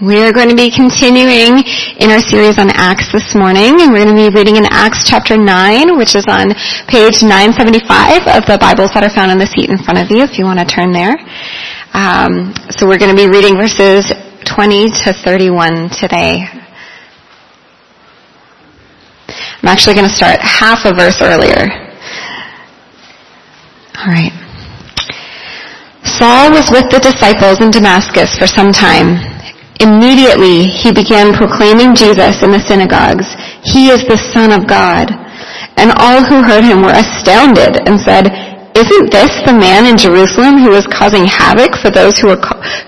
We're going to be continuing in our series on Acts this morning, and we're going to be reading in Acts chapter 9, which is on page 975 of the Bibles that are found on the seat in front of you, if you want to turn there. Um, so we're going to be reading verses 20 to 31 today. I'm actually going to start half a verse earlier. All right. Saul was with the disciples in Damascus for some time. Immediately he began proclaiming Jesus in the synagogues. He is the Son of God. And all who heard him were astounded and said, Isn't this the man in Jerusalem who was causing havoc for those who, were,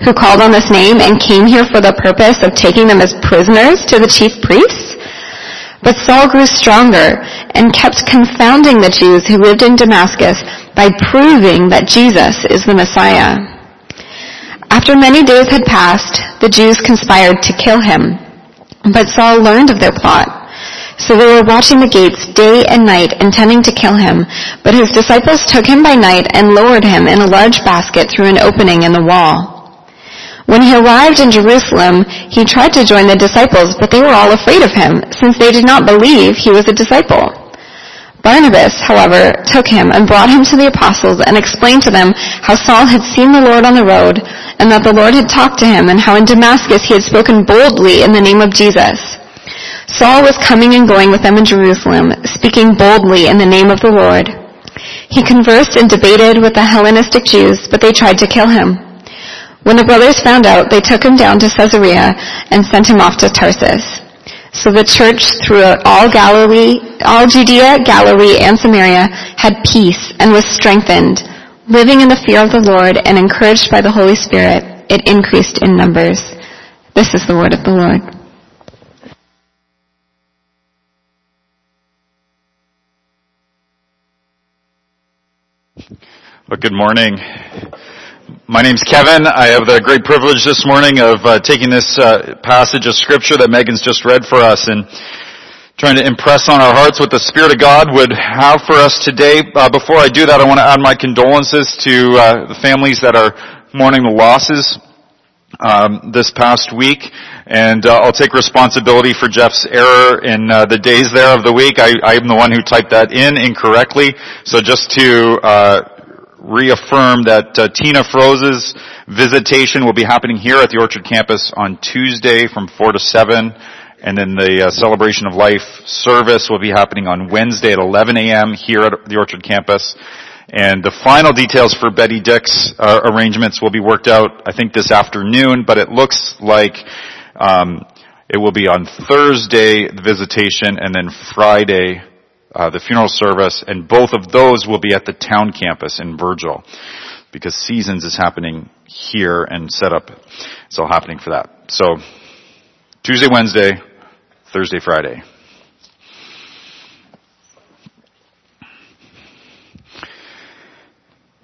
who called on this name and came here for the purpose of taking them as prisoners to the chief priests? But Saul grew stronger and kept confounding the Jews who lived in Damascus by proving that Jesus is the Messiah. After many days had passed, the Jews conspired to kill him. But Saul learned of their plot. So they were watching the gates day and night, intending to kill him. But his disciples took him by night and lowered him in a large basket through an opening in the wall. When he arrived in Jerusalem, he tried to join the disciples, but they were all afraid of him, since they did not believe he was a disciple. Barnabas, however, took him and brought him to the apostles and explained to them how Saul had seen the Lord on the road and that the Lord had talked to him and how in Damascus he had spoken boldly in the name of Jesus. Saul was coming and going with them in Jerusalem, speaking boldly in the name of the Lord. He conversed and debated with the Hellenistic Jews, but they tried to kill him. When the brothers found out, they took him down to Caesarea and sent him off to Tarsus. So the church throughout all Galilee, all Judea, Galilee, and Samaria had peace and was strengthened. Living in the fear of the Lord and encouraged by the Holy Spirit, it increased in numbers. This is the word of the Lord. Well, good morning. My name's Kevin. I have the great privilege this morning of uh, taking this uh, passage of scripture that Megan's just read for us and trying to impress on our hearts what the Spirit of God would have for us today. Uh, before I do that, I want to add my condolences to uh, the families that are mourning the losses um, this past week. And uh, I'll take responsibility for Jeff's error in uh, the days there of the week. I, I'm the one who typed that in incorrectly. So just to reaffirm that Tina Froze's visitation will be happening here at the Orchard campus on Tuesday from 4 to 7. And then the uh, Celebration of Life service will be happening on Wednesday at 11 a.m. here at the Orchard campus. And the final details for Betty Dick's uh, arrangements will be worked out, I think, this afternoon, but it looks like um, it will be on Thursday, the visitation, and then Friday, uh, the funeral service, and both of those will be at the town campus in Virgil, because Seasons is happening here and set up. It's all happening for that. So, Tuesday, Wednesday, Thursday, Friday.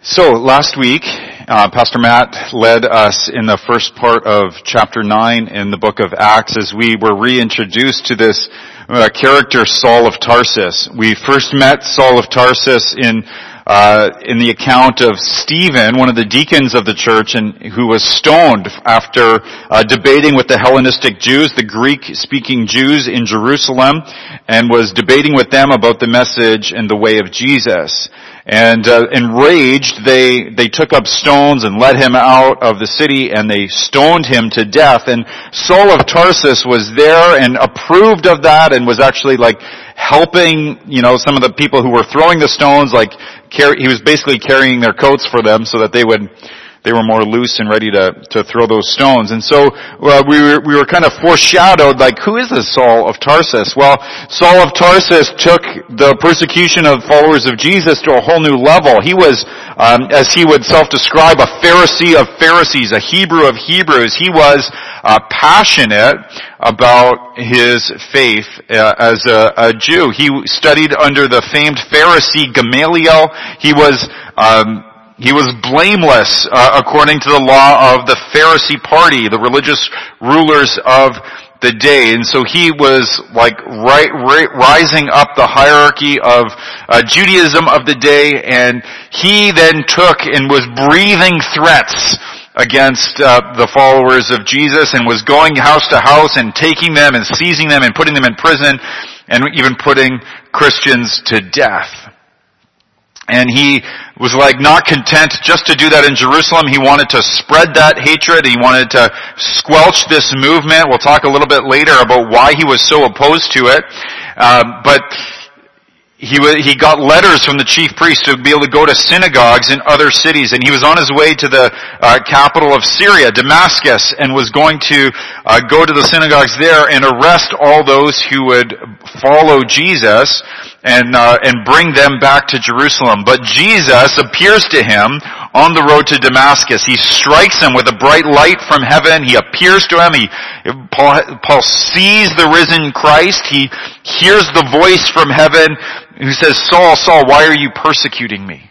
So last week, uh, Pastor Matt led us in the first part of chapter 9 in the book of Acts as we were reintroduced to this uh, character Saul of Tarsus. We first met Saul of Tarsus in uh, in the account of Stephen, one of the deacons of the church, and who was stoned after uh, debating with the Hellenistic Jews, the Greek-speaking Jews in Jerusalem, and was debating with them about the message and the way of Jesus. And uh, enraged, they they took up stones and led him out of the city, and they stoned him to death. And Saul of Tarsus was there and approved of that, and was actually like helping, you know, some of the people who were throwing the stones, like carry, he was basically carrying their coats for them so that they would they were more loose and ready to, to throw those stones. And so uh, we were we were kind of foreshadowed, like who is this Saul of Tarsus? Well, Saul of Tarsus took the persecution of followers of Jesus to a whole new level. He was, um, as he would self-describe, a Pharisee of Pharisees, a Hebrew of Hebrews. He was uh, passionate about his faith uh, as a, a, Jew. He studied under the famed Pharisee Gamaliel. He was um, he was blameless uh, according to the law of the Pharisee party, the religious rulers of the day. And so he was like right, right, rising up the hierarchy of uh, Judaism of the day and he then took and was breathing threats against uh, the followers of Jesus and was going house to house and taking them and seizing them and putting them in prison and even putting Christians to death. And he was like not content just to do that in Jerusalem. He wanted to spread that hatred. He wanted to squelch this movement. We'll talk a little bit later about why he was so opposed to it. Um, but he, he got letters from the chief priest to be able to go to synagogues in other cities, and he was on his way to the uh, capital of Syria, Damascus, and was going to uh, go to the synagogues there and arrest all those who would follow Jesus and uh, and bring them back to Jerusalem. But Jesus appears to him on the road to Damascus. He strikes him with a bright light from heaven. He appears to him. He Paul, Paul sees the risen Christ. He hears the voice from heaven who says, "Saul, Saul, why are you persecuting me?"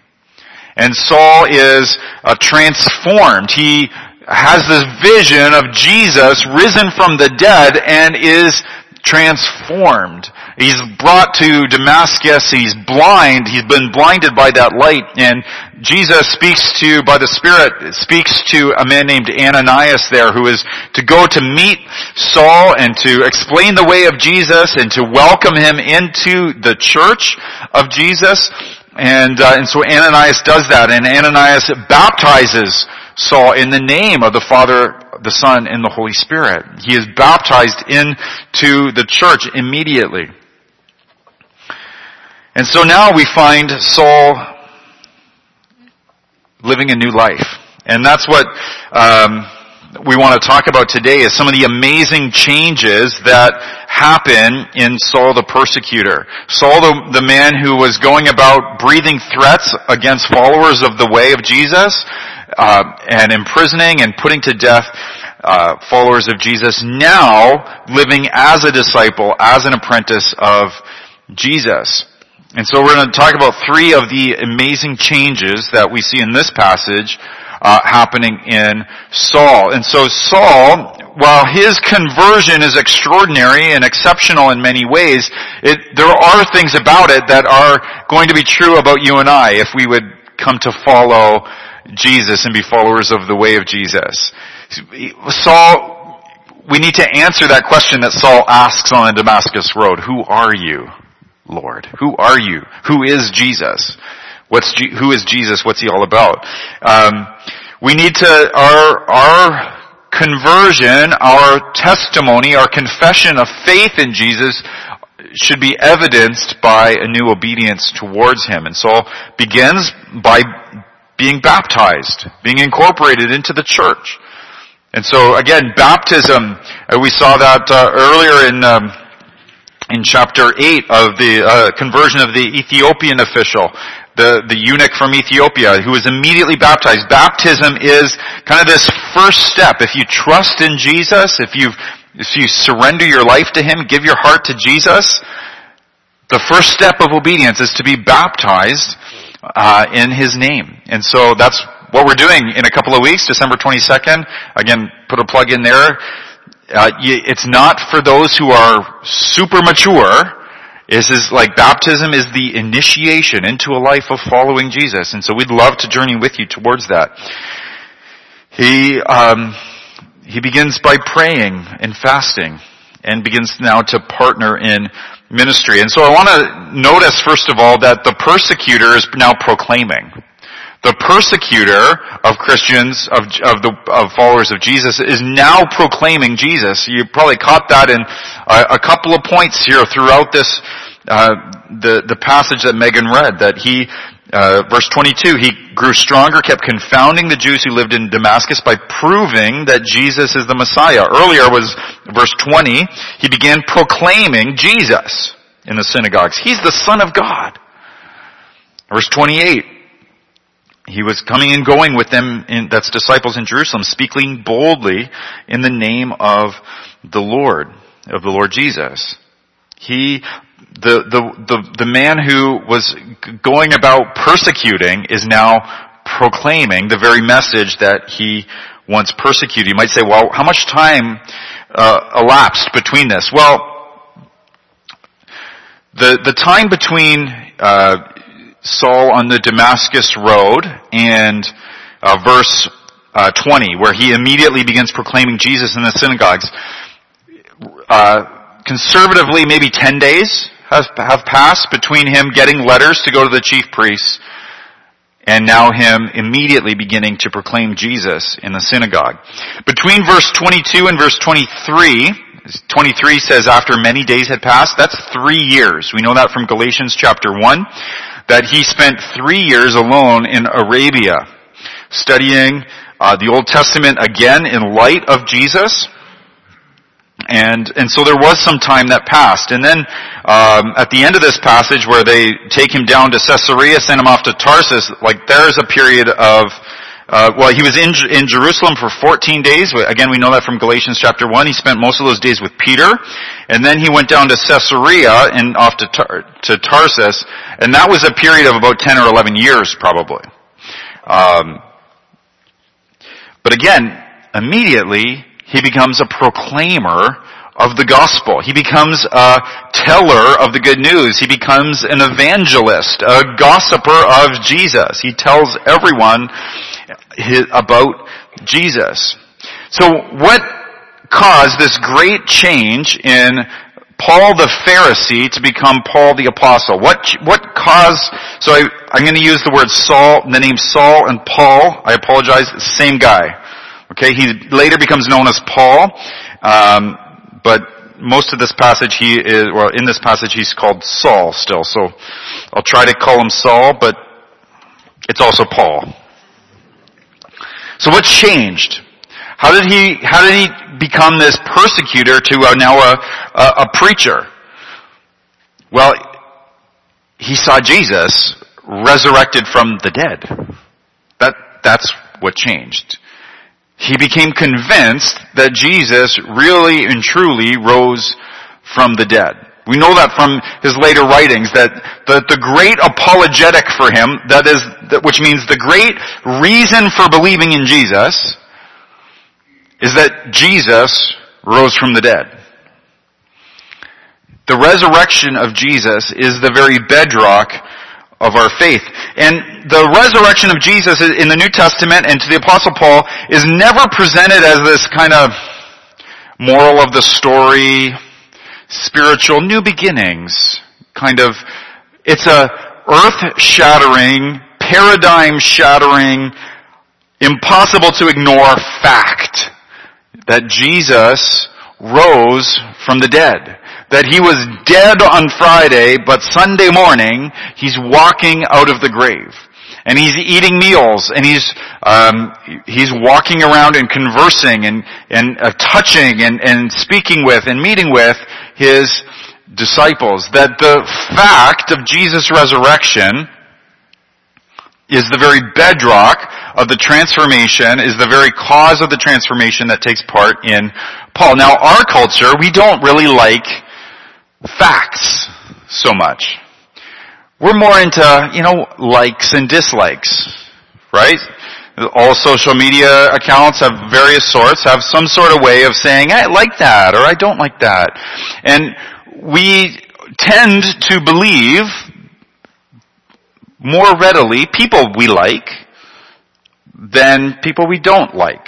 And Saul is uh, transformed. He has this vision of Jesus risen from the dead and is transformed. He's brought to Damascus. He's blind. He's been blinded by that light. And Jesus speaks to, by the Spirit, speaks to a man named Ananias there who is to go to meet Saul and to explain the way of Jesus and to welcome him into the church of Jesus. And, uh, and so Ananias does that and Ananias baptizes Saul in the name of the Father, the Son, and the Holy Spirit. He is baptized into the church immediately. And so now we find Saul living a new life. And that's what um, we want to talk about today is some of the amazing changes that happen in Saul the persecutor. Saul the, the man who was going about breathing threats against followers of the way of Jesus uh, and imprisoning and putting to death uh, followers of Jesus, now living as a disciple, as an apprentice of Jesus. And so we're going to talk about three of the amazing changes that we see in this passage uh, happening in Saul. And so Saul, while his conversion is extraordinary and exceptional in many ways, it, there are things about it that are going to be true about you and I if we would come to follow Jesus and be followers of the way of Jesus. Saul, we need to answer that question that Saul asks on the Damascus Road. Who are you? Lord? Who are you? Who is Jesus? What's who is Jesus? What's he all about? Um, we need to our our conversion, our testimony, our confession of faith in Jesus should be evidenced by a new obedience towards him. And so begins by being baptized, being incorporated into the church. And so again, baptism, uh, we saw that uh, earlier in um, in chapter 8 of the uh, conversion of the Ethiopian official, the, the eunuch from Ethiopia who was immediately baptized. Baptism is kind of this first step. If you trust in Jesus, if you if you surrender your life to Him, give your heart to Jesus, the first step of obedience is to be baptized uh, in His name. And so that's what we're doing in a couple of weeks, December 22nd. Again, put a plug in there. Uh, it's not for those who are super mature. This is like baptism is the initiation into a life of following Jesus, and so we'd love to journey with you towards that. He um, he begins by praying and fasting, and begins now to partner in ministry. And so I want to notice first of all that the persecutor is now proclaiming the persecutor of Christians, of, of the of followers of Jesus, is now proclaiming Jesus. You probably caught that in a, a couple of points here throughout this uh, the the passage that Megan read. That he, uh, verse 22, he grew stronger, kept confounding the Jews who lived in Damascus by proving that Jesus is the Messiah. Earlier was verse 20. He began proclaiming Jesus in the synagogues. He's the Son of God. Verse 28 he was coming and going with them, in, that's disciples in Jerusalem, speaking boldly in the name of the Lord, of the Lord Jesus. He, the, the, the, the man who was going about persecuting is now proclaiming the very message that he once persecuted. You might say, well, how much time uh, elapsed between this? Well, the, the time between uh, Saul on the Damascus road and uh, verse uh, 20, where he immediately begins proclaiming Jesus in the synagogues. Uh, conservatively, maybe 10 days have, have passed between him getting letters to go to the chief priests and now him immediately beginning to proclaim Jesus in the synagogue. Between verse 22 and verse 23, 23 says after many days had passed, that's three years. We know that from Galatians chapter 1, that he spent three years alone in Arabia, studying uh, the Old Testament again in light of Jesus. And, and so there was some time that passed. And then, um, at the end of this passage where they take him down to Caesarea, send him off to Tarsus, like there's a period of, uh, well, he was in, in Jerusalem for 14 days. Again, we know that from Galatians chapter 1. He spent most of those days with Peter. And then he went down to Caesarea and off to, Tar- to Tarsus. And that was a period of about 10 or 11 years, probably. Um, but again, immediately, he becomes a proclaimer of the gospel. He becomes a teller of the good news. He becomes an evangelist, a gossiper of Jesus. He tells everyone about Jesus. So what caused this great change in Paul the Pharisee to become Paul the Apostle? What, what caused, so I, I'm going to use the word Saul, the name Saul and Paul. I apologize, same guy. Okay, he later becomes known as Paul, um, but most of this passage he is, well, in this passage he's called Saul still. So I'll try to call him Saul, but it's also Paul. So what changed? How did he, how did he become this persecutor to a, now a, a, a preacher? Well, he saw Jesus resurrected from the dead. That, that's what changed he became convinced that Jesus really and truly rose from the dead. We know that from his later writings that the, the great apologetic for him, that is, that, which means the great reason for believing in Jesus, is that Jesus rose from the dead. The resurrection of Jesus is the very bedrock of our faith. And the resurrection of Jesus in the New Testament and to the Apostle Paul is never presented as this kind of moral of the story, spiritual new beginnings kind of, it's a earth shattering, paradigm shattering, impossible to ignore fact that Jesus rose from the dead that he was dead on Friday, but Sunday morning, he's walking out of the grave. And he's eating meals, and he's, um, he's walking around and conversing and, and uh, touching and, and speaking with and meeting with his disciples. That the fact of Jesus' resurrection is the very bedrock of the transformation, is the very cause of the transformation that takes part in Paul. Now our culture, we don't really like facts so much. We're more into, you know, likes and dislikes, right? All social media accounts of various sorts have some sort of way of saying, I like that or I don't like that. And we tend to believe more readily people we like than people we don't like.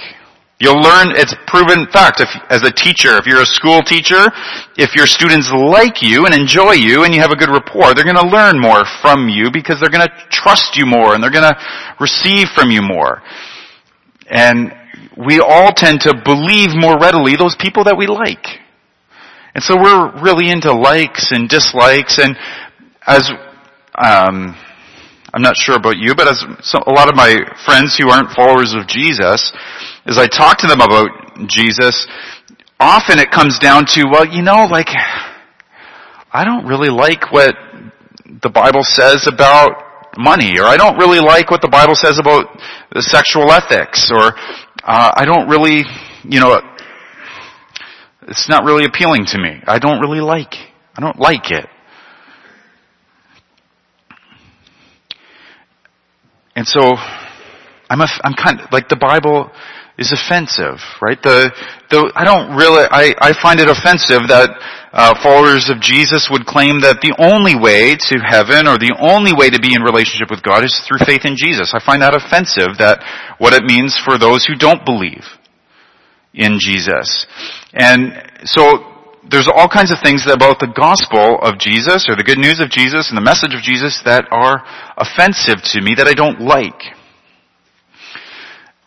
You'll learn, it's proven fact, if, as a teacher, if you're a school teacher, if your students like you and enjoy you and you have a good rapport, they're gonna learn more from you because they're gonna trust you more and they're gonna receive from you more. And we all tend to believe more readily those people that we like. And so we're really into likes and dislikes and as, um, I'm not sure about you, but as a lot of my friends who aren't followers of Jesus, as I talk to them about Jesus, often it comes down to, well, you know, like, I don't really like what the Bible says about money, or I don't really like what the Bible says about sexual ethics, or uh, I don't really, you know, it's not really appealing to me. I don't really like, I don't like it. And so, I'm a, I'm kind of, like the Bible is offensive, right? The, the, I don't really, I, I find it offensive that uh, followers of Jesus would claim that the only way to heaven or the only way to be in relationship with God is through faith in Jesus. I find that offensive that what it means for those who don't believe in Jesus. And so there's all kinds of things about the gospel of Jesus or the good news of Jesus and the message of Jesus that are offensive to me that I don't like.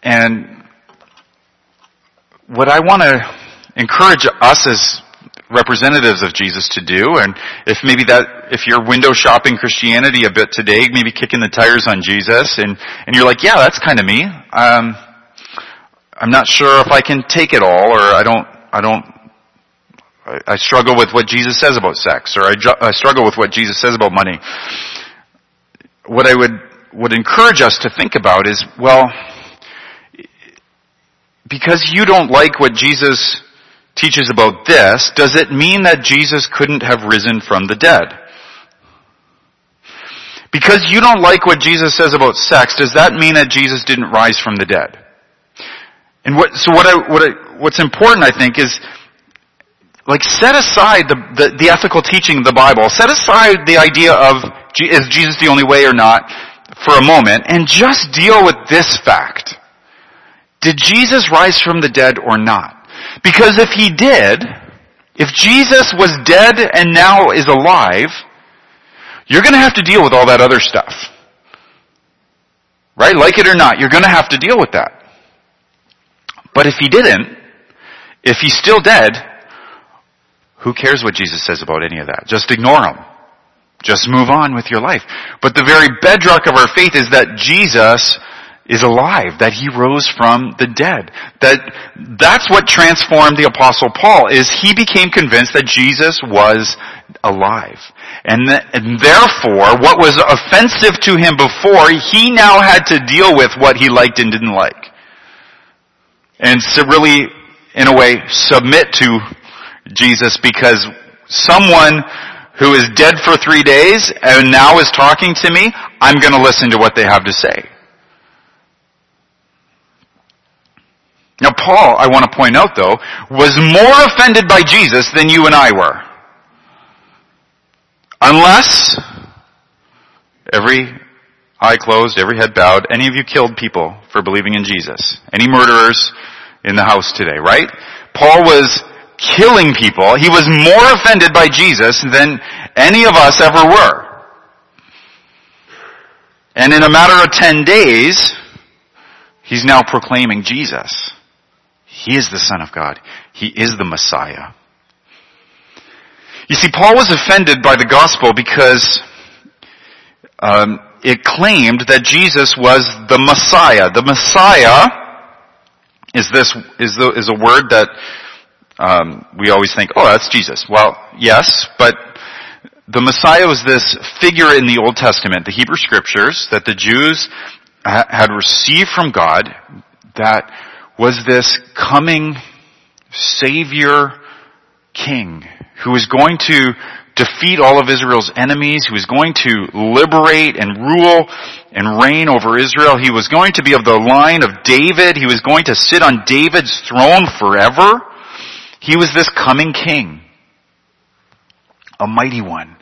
And what I want to encourage us as representatives of Jesus to do, and if maybe that, if you're window shopping Christianity a bit today, maybe kicking the tires on Jesus, and, and you're like, yeah, that's kind of me. Um, I'm not sure if I can take it all, or I don't, I don't, I, I struggle with what Jesus says about sex, or I, I struggle with what Jesus says about money. What I would, would encourage us to think about is, well, because you don't like what Jesus teaches about this, does it mean that Jesus couldn't have risen from the dead? Because you don't like what Jesus says about sex, does that mean that Jesus didn't rise from the dead? And what, so what I, what I, what's important I think is, like set aside the, the, the ethical teaching of the Bible, set aside the idea of, is Jesus the only way or not, for a moment, and just deal with this fact. Did Jesus rise from the dead or not? Because if he did, if Jesus was dead and now is alive, you're gonna have to deal with all that other stuff. Right? Like it or not, you're gonna have to deal with that. But if he didn't, if he's still dead, who cares what Jesus says about any of that? Just ignore him. Just move on with your life. But the very bedrock of our faith is that Jesus is alive, that he rose from the dead. That, that's what transformed the apostle Paul, is he became convinced that Jesus was alive. And, th- and therefore, what was offensive to him before, he now had to deal with what he liked and didn't like. And to really, in a way, submit to Jesus because someone who is dead for three days and now is talking to me, I'm gonna listen to what they have to say. Now Paul, I want to point out though, was more offended by Jesus than you and I were. Unless every eye closed, every head bowed, any of you killed people for believing in Jesus. Any murderers in the house today, right? Paul was killing people. He was more offended by Jesus than any of us ever were. And in a matter of ten days, he's now proclaiming Jesus. He is the Son of God. He is the Messiah. You see, Paul was offended by the gospel because um, it claimed that Jesus was the Messiah. The Messiah is this is the, is a word that um, we always think, oh, that's Jesus. Well, yes, but the Messiah was this figure in the Old Testament, the Hebrew Scriptures, that the Jews ha- had received from God that was this coming Savior King who was going to defeat all of Israel's enemies, who was going to liberate and rule and reign over Israel. He was going to be of the line of David. He was going to sit on David's throne forever. He was this coming king. A mighty one.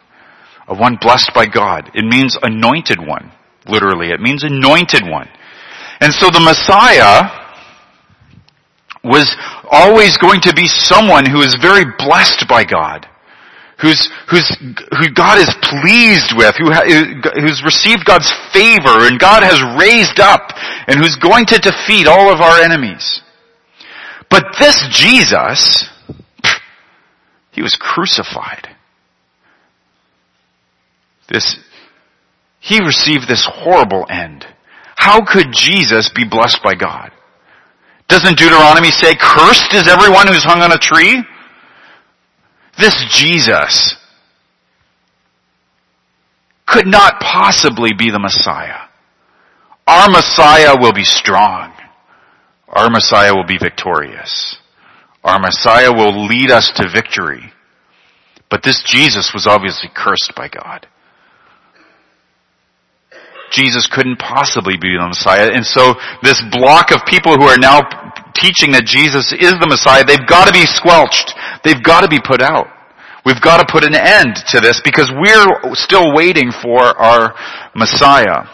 A one blessed by God. It means anointed one. Literally. It means anointed one. And so the Messiah was always going to be someone who is very blessed by God. Who's, who's, who God is pleased with, who ha, who's received God's favor and God has raised up and who's going to defeat all of our enemies. But this Jesus, he was crucified. This, he received this horrible end. How could Jesus be blessed by God? Doesn't Deuteronomy say, cursed is everyone who's hung on a tree? This Jesus could not possibly be the Messiah. Our Messiah will be strong. Our Messiah will be victorious. Our Messiah will lead us to victory. But this Jesus was obviously cursed by God. Jesus couldn't possibly be the Messiah. And so this block of people who are now teaching that Jesus is the Messiah, they've got to be squelched. They've got to be put out. We've got to put an end to this because we're still waiting for our Messiah.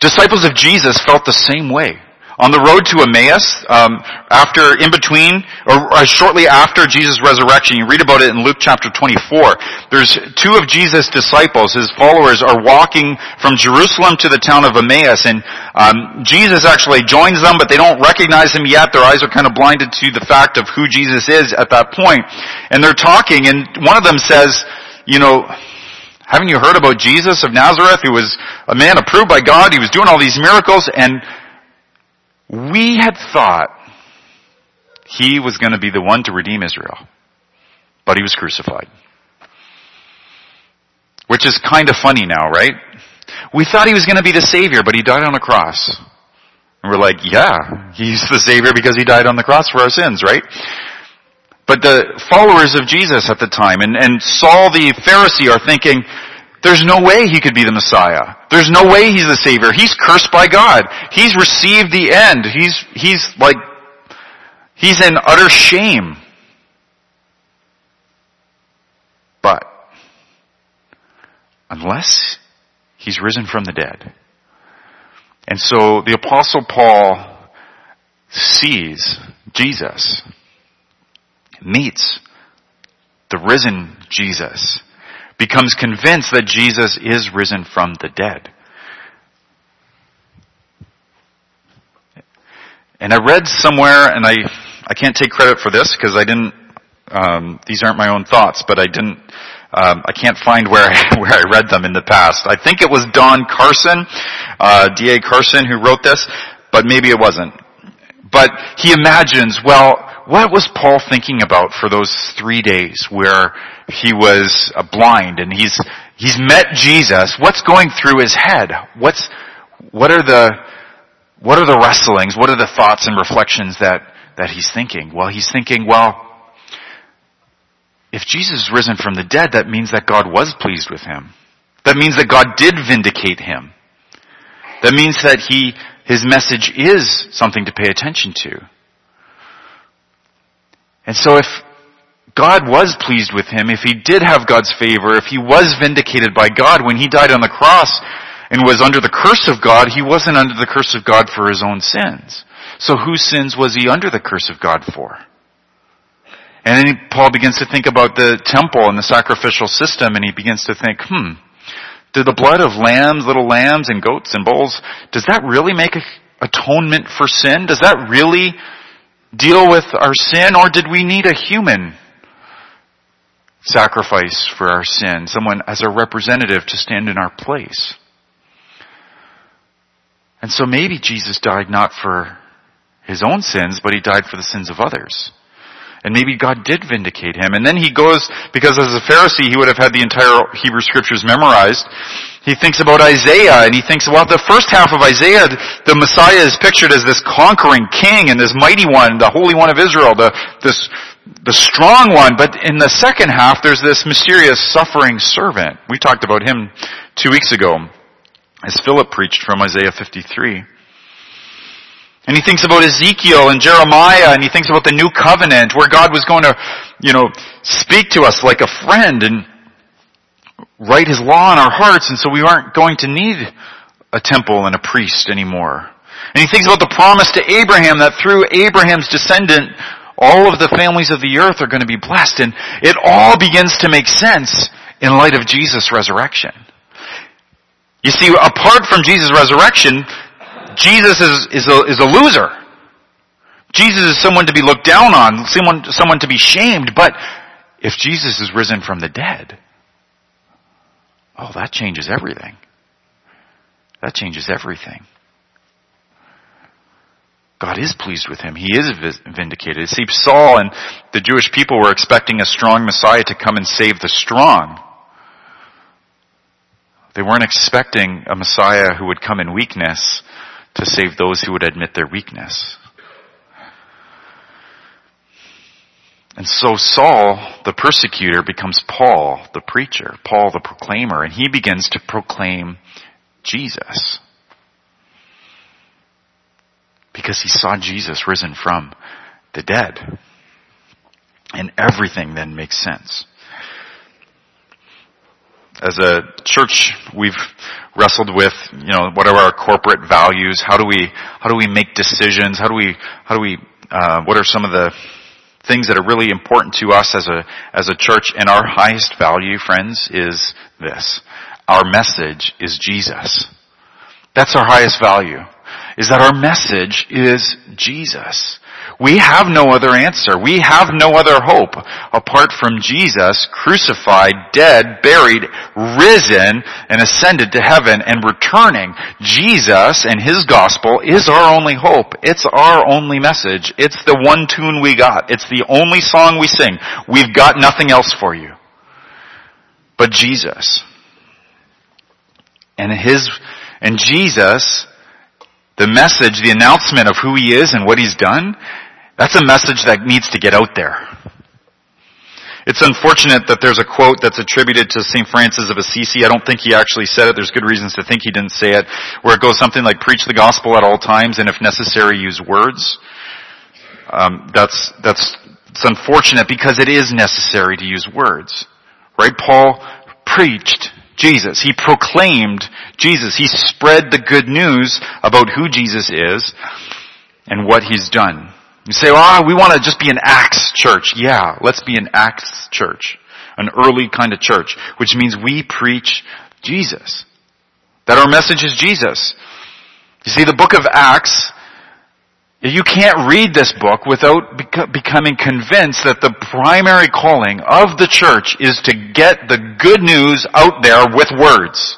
Disciples of Jesus felt the same way. On the road to Emmaus, um, after, in between, or, or shortly after Jesus' resurrection, you read about it in Luke chapter 24. There's two of Jesus' disciples, his followers, are walking from Jerusalem to the town of Emmaus, and um, Jesus actually joins them, but they don't recognize him yet. Their eyes are kind of blinded to the fact of who Jesus is at that point. And they're talking, and one of them says, you know, haven't you heard about Jesus of Nazareth, who was a man approved by God? He was doing all these miracles, and we had thought he was going to be the one to redeem Israel, but he was crucified. Which is kind of funny now, right? We thought he was going to be the Savior, but he died on the cross. And we're like, yeah, he's the Savior because he died on the cross for our sins, right? But the followers of Jesus at the time, and, and Saul the Pharisee are thinking, there's no way he could be the Messiah. There's no way he's the Savior. He's cursed by God. He's received the end. He's, he's like, he's in utter shame. But, unless he's risen from the dead. And so the apostle Paul sees Jesus, meets the risen Jesus, becomes convinced that Jesus is risen from the dead. And I read somewhere, and I, I can't take credit for this because I didn't, um, these aren't my own thoughts, but I didn't, um, I can't find where I, where I read them in the past. I think it was Don Carson, uh, D.A. Carson who wrote this, but maybe it wasn't. But he imagines, well, what was Paul thinking about for those three days where he was uh, blind and he's, he's met Jesus? What's going through his head? What's, what are the, what are the wrestlings? What are the thoughts and reflections that, that he's thinking? Well, he's thinking, well, if Jesus is risen from the dead, that means that God was pleased with him. That means that God did vindicate him. That means that he, his message is something to pay attention to. And so if God was pleased with him, if he did have God's favor, if he was vindicated by God when he died on the cross and was under the curse of God, he wasn't under the curse of God for his own sins. So whose sins was he under the curse of God for? And then Paul begins to think about the temple and the sacrificial system and he begins to think, hmm, did the blood of lambs, little lambs and goats and bulls, does that really make atonement for sin? Does that really deal with our sin or did we need a human sacrifice for our sin? Someone as a representative to stand in our place? And so maybe Jesus died not for his own sins, but he died for the sins of others. And maybe God did vindicate him. And then he goes, because as a Pharisee, he would have had the entire Hebrew scriptures memorized. He thinks about Isaiah and he thinks, well, the first half of Isaiah, the Messiah is pictured as this conquering king and this mighty one, the Holy One of Israel, the, this, the strong one. But in the second half, there's this mysterious suffering servant. We talked about him two weeks ago as Philip preached from Isaiah 53. And he thinks about Ezekiel and Jeremiah and he thinks about the new covenant where God was going to, you know, speak to us like a friend and write his law in our hearts and so we aren't going to need a temple and a priest anymore. And he thinks about the promise to Abraham that through Abraham's descendant, all of the families of the earth are going to be blessed and it all begins to make sense in light of Jesus' resurrection. You see, apart from Jesus' resurrection, Jesus is, is, a, is a loser. Jesus is someone to be looked down on, someone, someone to be shamed, but if Jesus is risen from the dead, oh, that changes everything. That changes everything. God is pleased with him. He is vindicated. See, Saul and the Jewish people were expecting a strong Messiah to come and save the strong. They weren't expecting a Messiah who would come in weakness to save those who would admit their weakness. And so Saul, the persecutor, becomes Paul, the preacher, Paul, the proclaimer, and he begins to proclaim Jesus. Because he saw Jesus risen from the dead. And everything then makes sense. As a church, we've wrestled with, you know, what are our corporate values? How do we, how do we make decisions? How do we, how do we, uh, what are some of the things that are really important to us as a, as a church? And our highest value, friends, is this. Our message is Jesus. That's our highest value. Is that our message is Jesus. We have no other answer. We have no other hope apart from Jesus crucified, dead, buried, risen, and ascended to heaven and returning. Jesus and His gospel is our only hope. It's our only message. It's the one tune we got. It's the only song we sing. We've got nothing else for you. But Jesus. And His, and Jesus the message, the announcement of who he is and what he's done, that's a message that needs to get out there. It's unfortunate that there's a quote that's attributed to St. Francis of Assisi. I don't think he actually said it. There's good reasons to think he didn't say it. Where it goes something like, preach the gospel at all times and if necessary use words. Um, that's, that's, it's unfortunate because it is necessary to use words. Right? Paul preached Jesus. He proclaimed Jesus. He spread the good news about who Jesus is and what he's done. You say, oh, we want to just be an Acts church. Yeah, let's be an Acts church. An early kind of church, which means we preach Jesus. That our message is Jesus. You see, the book of Acts you can't read this book without becoming convinced that the primary calling of the church is to get the good news out there with words.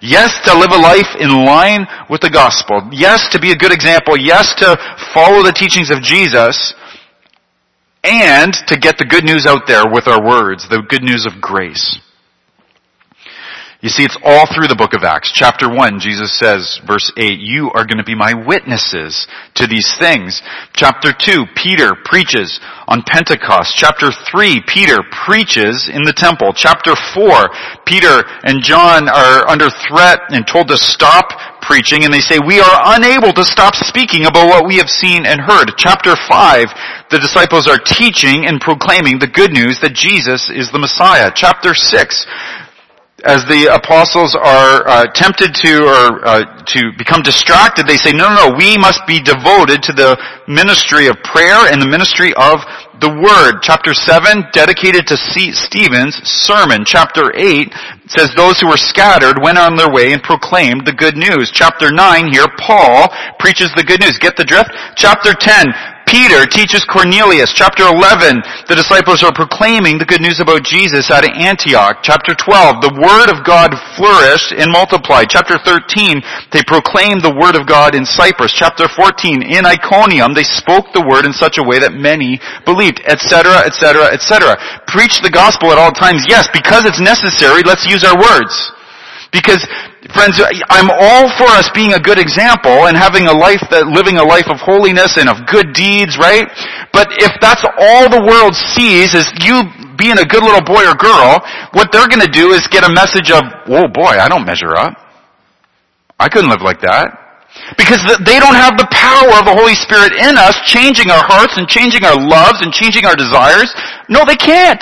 Yes, to live a life in line with the gospel. Yes, to be a good example. Yes, to follow the teachings of Jesus. And to get the good news out there with our words, the good news of grace. You see, it's all through the book of Acts. Chapter 1, Jesus says, verse 8, you are going to be my witnesses to these things. Chapter 2, Peter preaches on Pentecost. Chapter 3, Peter preaches in the temple. Chapter 4, Peter and John are under threat and told to stop preaching and they say, we are unable to stop speaking about what we have seen and heard. Chapter 5, the disciples are teaching and proclaiming the good news that Jesus is the Messiah. Chapter 6, as the apostles are uh, tempted to or uh, to become distracted, they say, no, no, no, we must be devoted to the ministry of prayer and the ministry of the word. Chapter 7, dedicated to C- Stephen's sermon. Chapter 8 says those who were scattered went on their way and proclaimed the good news. Chapter 9 here, Paul preaches the good news. Get the drift? Chapter 10, Peter teaches Cornelius. Chapter 11, the disciples are proclaiming the good news about Jesus at Antioch. Chapter 12, the word of God flourished and multiplied. Chapter 13, they proclaimed the word of God in Cyprus. Chapter 14, in Iconium, they spoke the word in such a way that many believed, etc., etc., etc. Preach the gospel at all times. Yes, because it's necessary, let's use our words. Because, friends, I'm all for us being a good example and having a life that, living a life of holiness and of good deeds, right? But if that's all the world sees is you being a good little boy or girl, what they're gonna do is get a message of, whoa boy, I don't measure up. I couldn't live like that. Because they don't have the power of the Holy Spirit in us changing our hearts and changing our loves and changing our desires. No, they can't.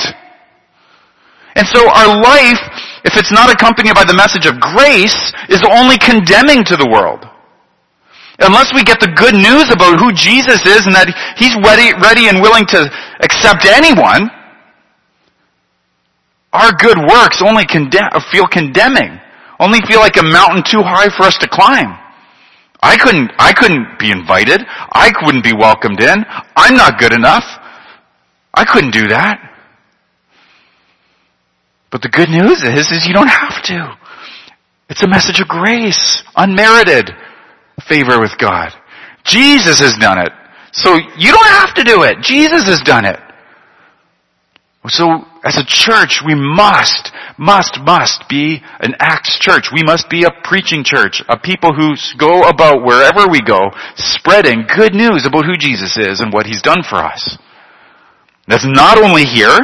And so our life if it's not accompanied by the message of grace, is only condemning to the world. Unless we get the good news about who Jesus is and that He's ready, ready and willing to accept anyone, our good works only feel condemning. Only feel like a mountain too high for us to climb. I couldn't, I couldn't be invited. I wouldn't be welcomed in. I'm not good enough. I couldn't do that. But the good news is, is you don't have to. It's a message of grace, unmerited favor with God. Jesus has done it. So you don't have to do it. Jesus has done it. So as a church, we must, must, must be an Acts church. We must be a preaching church, a people who go about wherever we go, spreading good news about who Jesus is and what He's done for us. That's not only here,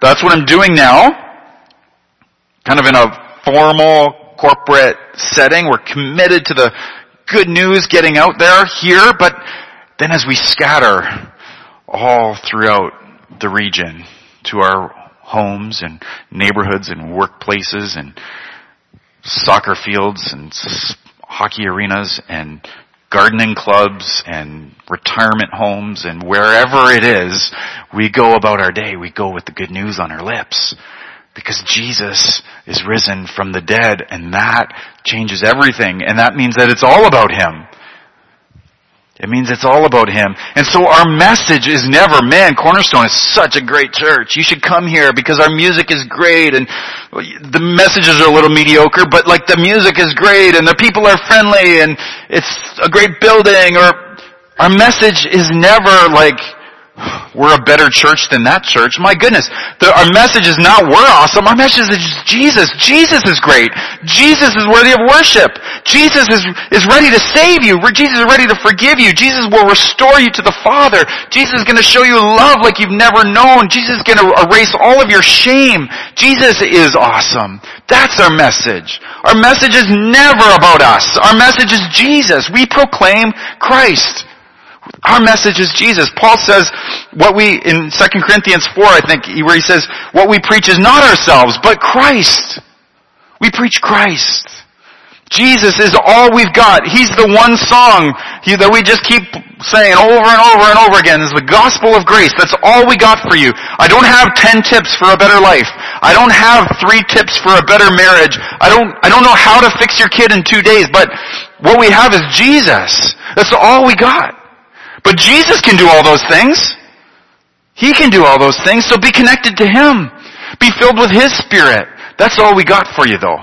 that's what I'm doing now, kind of in a formal corporate setting. We're committed to the good news getting out there here, but then as we scatter all throughout the region to our homes and neighborhoods and workplaces and soccer fields and hockey arenas and gardening clubs and retirement homes and wherever it is, we go about our day, we go with the good news on our lips. Because Jesus is risen from the dead and that changes everything and that means that it's all about Him. It means it's all about Him. And so our message is never, man, Cornerstone is such a great church. You should come here because our music is great and the messages are a little mediocre, but like the music is great and the people are friendly and it's a great building or our message is never like, we're a better church than that church. My goodness. The, our message is not we're awesome. Our message is Jesus. Jesus is great. Jesus is worthy of worship. Jesus is, is ready to save you. Jesus is ready to forgive you. Jesus will restore you to the Father. Jesus is going to show you love like you've never known. Jesus is going to erase all of your shame. Jesus is awesome. That's our message. Our message is never about us. Our message is Jesus. We proclaim Christ. Our message is Jesus. Paul says what we, in 2 Corinthians 4, I think, where he says, what we preach is not ourselves, but Christ. We preach Christ. Jesus is all we've got. He's the one song that we just keep saying over and over and over again is the gospel of grace. That's all we got for you. I don't have 10 tips for a better life. I don't have three tips for a better marriage. I don't, I don't know how to fix your kid in two days, but what we have is Jesus. That's all we got. But Jesus can do all those things. He can do all those things, so be connected to Him. Be filled with His Spirit. That's all we got for you though.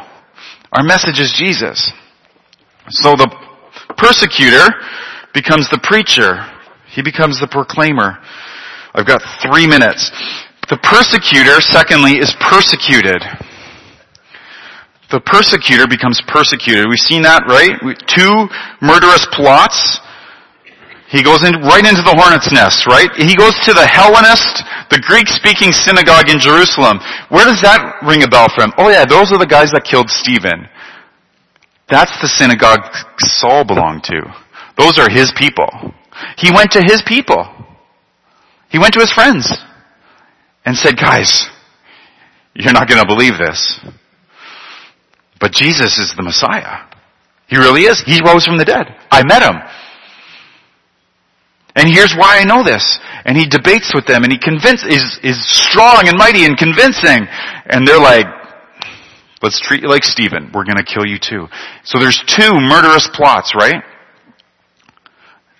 Our message is Jesus. So the persecutor becomes the preacher. He becomes the proclaimer. I've got three minutes. The persecutor, secondly, is persecuted. The persecutor becomes persecuted. We've seen that, right? Two murderous plots he goes in, right into the hornet's nest, right? He goes to the Hellenist, the Greek-speaking synagogue in Jerusalem. Where does that ring a bell from? Oh yeah, those are the guys that killed Stephen. That's the synagogue Saul belonged to. Those are his people. He went to his people. He went to his friends and said, guys, you're not going to believe this. But Jesus is the Messiah. He really is. He rose from the dead. I met him. And here's why I know this. And he debates with them and he convince, is, is strong and mighty and convincing. And they're like, let's treat you like Stephen. We're gonna kill you too. So there's two murderous plots, right?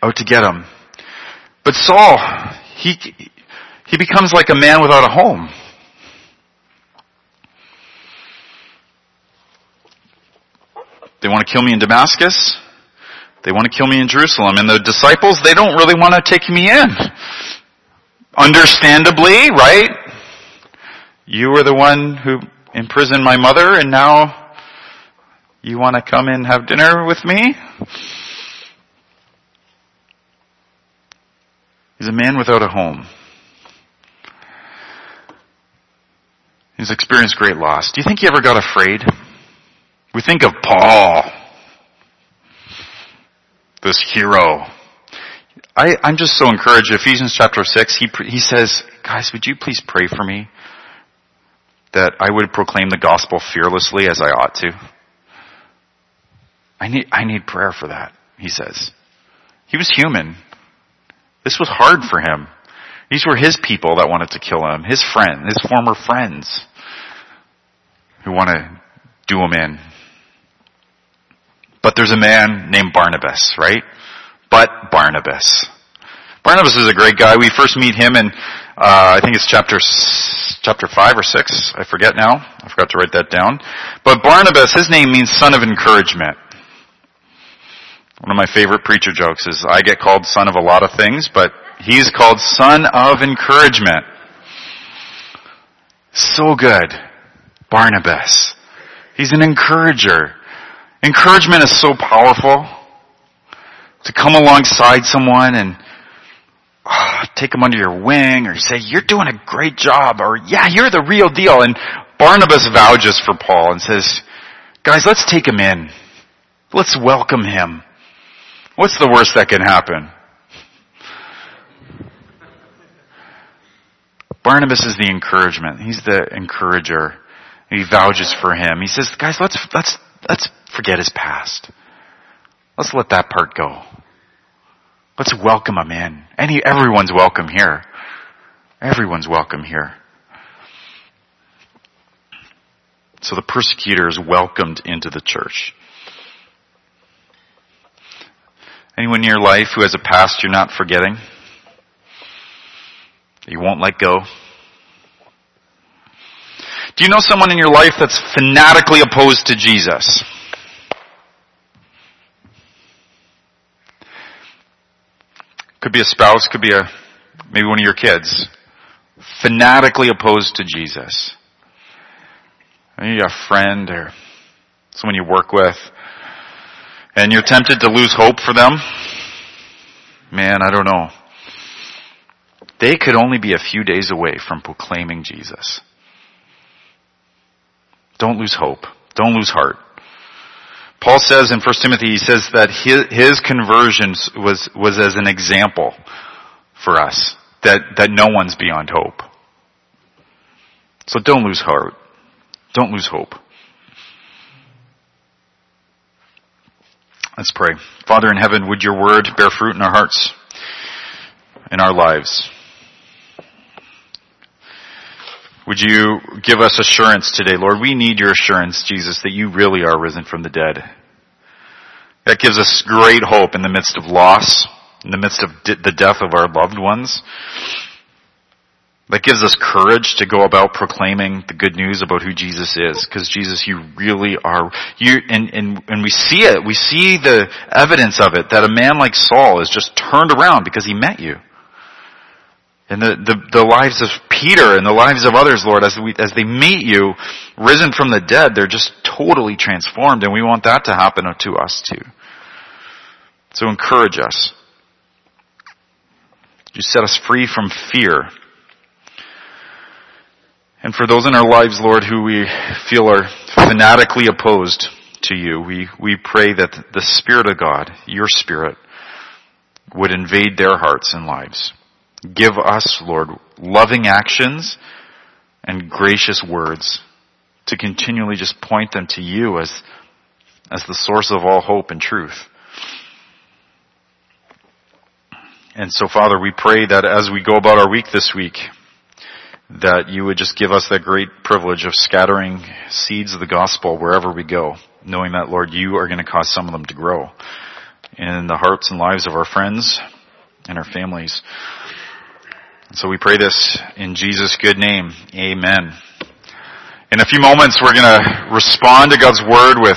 Out to get him. But Saul, he, he becomes like a man without a home. They want to kill me in Damascus. They want to kill me in Jerusalem. And the disciples, they don't really want to take me in. Understandably, right? You were the one who imprisoned my mother and now you want to come and have dinner with me? He's a man without a home. He's experienced great loss. Do you think he ever got afraid? We think of Paul this hero. I, I'm just so encouraged. Ephesians chapter 6, he, he says, guys, would you please pray for me that I would proclaim the gospel fearlessly as I ought to? I need, I need prayer for that, he says. He was human. This was hard for him. These were his people that wanted to kill him, his friend, his former friends who want to do him in. But there's a man named Barnabas, right? But Barnabas. Barnabas is a great guy. We first meet him in, uh, I think it's chapter, chapter 5 or 6. I forget now. I forgot to write that down. But Barnabas, his name means son of encouragement. One of my favorite preacher jokes is I get called son of a lot of things, but he's called son of encouragement. So good. Barnabas. He's an encourager. Encouragement is so powerful. To come alongside someone and oh, take them under your wing or say, you're doing a great job or yeah, you're the real deal. And Barnabas vouches for Paul and says, guys, let's take him in. Let's welcome him. What's the worst that can happen? Barnabas is the encouragement. He's the encourager. He vouches for him. He says, guys, let's, let's, let's forget his past. Let's let that part go. Let's welcome him in. Any, everyone's welcome here. Everyone's welcome here. So the persecutor is welcomed into the church. Anyone in your life who has a past you're not forgetting? You won't let go? Do you know someone in your life that's fanatically opposed to Jesus? Could be a spouse, could be a, maybe one of your kids. Fanatically opposed to Jesus. Maybe a friend or someone you work with. And you're tempted to lose hope for them. Man, I don't know. They could only be a few days away from proclaiming Jesus. Don't lose hope. Don't lose heart. Paul says in 1 Timothy, he says that his, his conversion was, was as an example for us, that, that no one's beyond hope. So don't lose heart. Don't lose hope. Let's pray. Father in heaven, would your word bear fruit in our hearts, in our lives? Would you give us assurance today, Lord? We need your assurance, Jesus, that you really are risen from the dead. That gives us great hope in the midst of loss, in the midst of the death of our loved ones. That gives us courage to go about proclaiming the good news about who Jesus is. Because Jesus, you really are, you, and, and, and we see it, we see the evidence of it, that a man like Saul is just turned around because he met you. And the, the, the lives of Peter and the lives of others, Lord, as we, as they meet you, risen from the dead, they're just totally transformed and we want that to happen to us too. So encourage us. You set us free from fear. And for those in our lives, Lord, who we feel are fanatically opposed to you, we, we pray that the Spirit of God, your Spirit, would invade their hearts and lives. Give us, Lord, loving actions and gracious words to continually just point them to you as, as the source of all hope and truth. And so, Father, we pray that as we go about our week this week, that you would just give us that great privilege of scattering seeds of the gospel wherever we go, knowing that, Lord, you are going to cause some of them to grow in the hearts and lives of our friends and our families. So we pray this in Jesus' good name. Amen. In a few moments, we're going to respond to God's word with